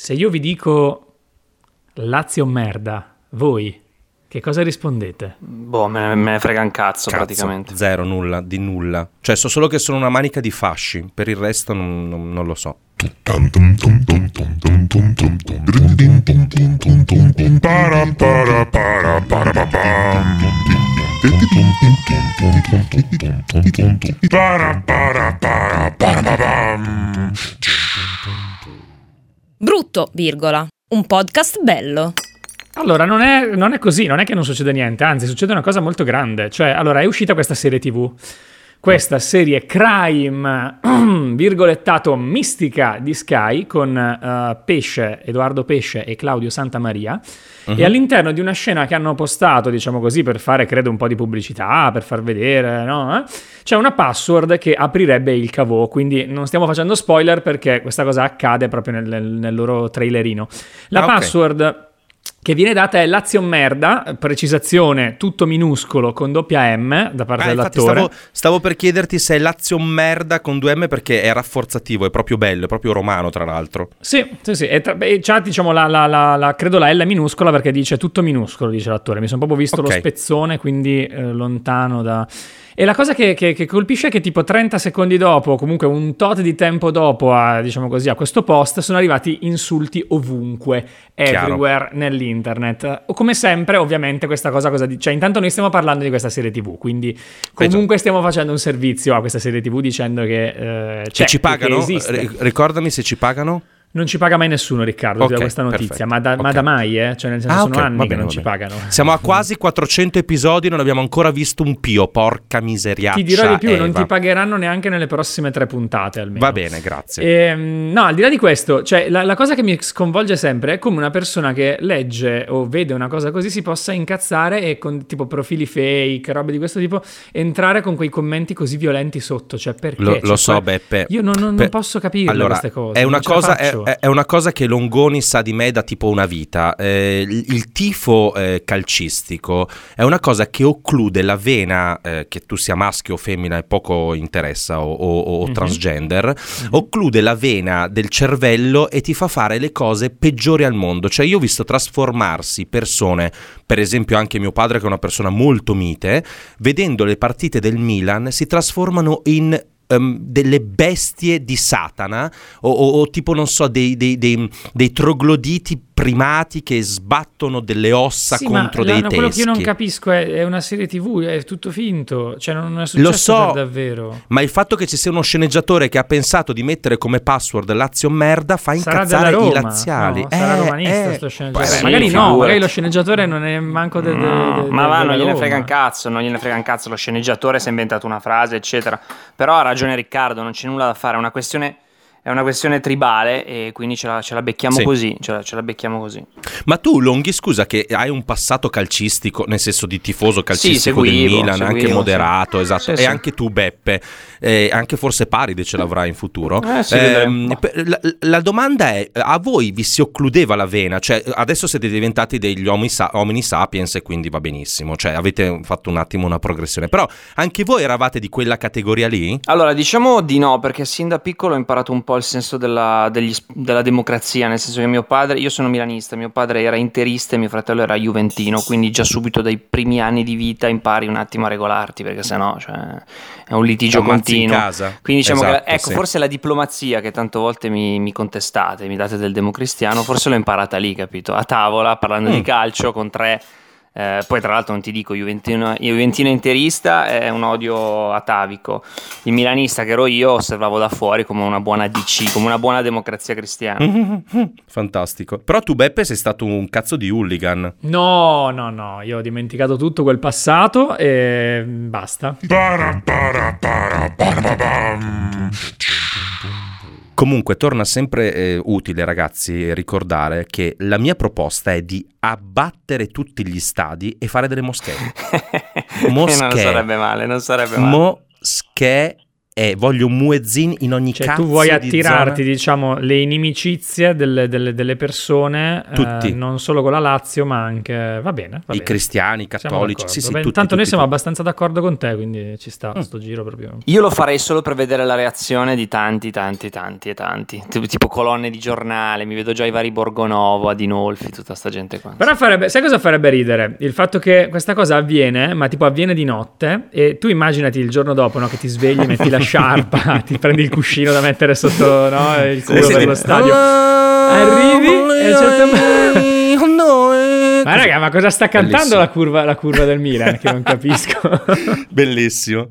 Se io vi dico Lazio merda, voi che cosa rispondete? Boh, me ne, me ne frega un cazzo, Cazzo, praticamente. Zero, nulla, di nulla. Cioè, so solo che sono una manica di fasci. Per il resto non, non- non lo so. Brutto, virgola. Un podcast bello. Allora, non è, non è così, non è che non succede niente, anzi, succede una cosa molto grande. Cioè, allora, è uscita questa serie TV. Questa serie crime, virgolettato, mistica di Sky con eh, Pesce, Edoardo Pesce e Claudio Santamaria. E all'interno di una scena che hanno postato, diciamo così, per fare, credo, un po' di pubblicità, per far vedere, no? Eh? C'è una password che aprirebbe il cavò, quindi non stiamo facendo spoiler perché questa cosa accade proprio nel, nel- loro trailerino. La Ah, ok. password che viene data è Lazio Merda, precisazione tutto minuscolo con doppia M da parte infatti dell'attore. stavo, stavo per chiederti se è Lazio merda con due M perché è rafforzativo, è proprio bello, è proprio romano tra l'altro. Sì, sì, sì. E tra- e c'ha, diciamo, la, la- la- la- credo la L minuscola perché dice tutto minuscolo, dice l'attore. Mi sono proprio visto Ok. lo spezzone, quindi eh, lontano da... E la cosa che, che- che colpisce è che tipo 30 secondi dopo, comunque un tot di tempo dopo a, diciamo così, a questo post, sono arrivati insulti ovunque, everywhere nell'internet. O come sempre, ovviamente, questa cosa cosa dice? Cioè, intanto noi stiamo parlando di questa serie TV, quindi comunque stiamo facendo un servizio a questa serie TV dicendo che eh, c'è, ci pagano? ricordami se ci pagano? Non ci paga mai nessuno, Riccardo, ti do Ok, questa notizia, ma, da, ma ok. da mai, eh? Cioè, nel senso, Ah, sono ok, anni va che bene, non ci bene. pagano. Siamo a quasi 400 episodi, non abbiamo ancora visto un pio, porca miseriaccia. Ti dirò di più, non Eva. ti pagheranno neanche nelle prossime tre puntate almeno. Va bene, grazie. Ehm, no, al di là di questo, cioè, la, la cosa che mi sconvolge sempre è come una persona che legge o vede una cosa così si possa incazzare e con tipo profili fake, robe di questo tipo, entrare con quei commenti così violenti sotto. Cioè, perché? Lo, Cioè, lo so, que- Beppe. Io non, non- non Per- posso capirle allora, queste cose. È una, non cosa, è, faccio. è- una cosa che Longoni sa di me da tipo una vita. Eh, il, tifo eh, calcistico è una cosa che occlude la vena, eh, che tu sia maschio o femmina e poco interessa, o, o- o Mhm. transgender, occlude la vena del cervello e ti fa fare le cose peggiori al mondo. Cioè io ho visto trasformarsi persone, per esempio anche mio padre che è una persona molto mite, vedendo le partite del Milan si trasformano in ehm, delle bestie di Satana o, o- o tipo non so dei, dei- dei- dei trogloditi primati che sbattono delle ossa Sì, ma contro dei no, quello che io non teschi. capisco è, è una serie TV, è tutto finto, cioè non è successo Lo so, per davvero. ma il fatto che ci sia uno sceneggiatore che ha pensato di mettere come password Lazio merda fa Sarà incazzare i laziali. no? sarà Eh, romanista eh. sto sceneggiatore. Sì, magari no, figurati. magari lo sceneggiatore non è manco del... De- ma de- va, non gliene frega un cazzo, non gliene frega un cazzo, lo sceneggiatore si è inventato una frase, eccetera. Però ha ragione Riccardo, non c'è nulla da fare, è una questione, è una questione tribale e quindi ce la, ce la becchiamo Sì. così, ce la, ce la becchiamo così. Ma tu, Longhi, scusa, che hai un passato calcistico, nel senso di tifoso calcistico del seguivo, Milan, anche seguivo, moderato, sì. esatto. Sì, e sì. anche tu, Beppe, eh, anche forse Paride ce l'avrai in futuro. Eh, sì, per- la, la domanda è: a voi vi si occludeva la vena? Cioè, adesso siete diventati degli uomini sapiens e quindi va benissimo. Cioè, avete fatto un attimo una progressione. Però anche voi eravate di quella categoria lì? Allora, diciamo di no, perché sin da piccolo ho imparato un po' il senso della, degli della democrazia, nel senso che mio padre, io sono milanista, mio padre era interista e mio fratello era juventino, quindi già subito dai primi anni di vita impari un attimo a regolarti, perché sennò cioè, è un litigio continuo. casa. Quindi diciamo Esatto, che ecco, sì. forse la diplomazia che tante volte mi, mi contestate, mi date del democristiano, forse l'ho imparata lì, capito? A tavola, parlando Mm. di calcio con tre... eh, poi tra l'altro non ti dico Juventino, Juventino interista è un odio atavico il milanista che ero io osservavo da fuori come una buona DC come una buona democrazia cristiana Fantastico. Però tu, Beppe, sei stato un cazzo di hooligan. No, no, no, io ho dimenticato tutto quel passato e basta. Comunque torna sempre eh, utile ragazzi ricordare che la mia proposta è di abbattere tutti gli stadi e fare delle moschee. moschee. non sarebbe male, non sarebbe male. Moschee e voglio un muezzin in ogni cioè, cazzo tu vuoi attirarti, di diciamo, le inimicizie delle, delle, delle persone, eh, non solo con la Lazio, ma anche, va bene, va i bene. cristiani, i cattolici, sì, sì, Beh, tutti, Intanto tutti, noi siamo tutti. abbastanza d'accordo con te, quindi ci sta Mm. sto giro proprio. Io lo farei solo per vedere la reazione di tanti, tanti, tanti e tanti. Tipo, tipo colonne di giornale, mi vedo già i vari Borgonovo, Adinolfi, tutta sta gente qua. Però farebbe, sai cosa farebbe ridere? Il fatto che questa cosa avviene, ma tipo avviene di notte e tu immaginati il giorno dopo no, che ti svegli, metti la sciarpa, ti prendi il cuscino da mettere sotto no, il culo Sì, per sì. lo stadio. Arrivi e a certo punto... Ma raga, ma cosa sta cantando la curva, la curva del Milan? Che non capisco. Bellissimo.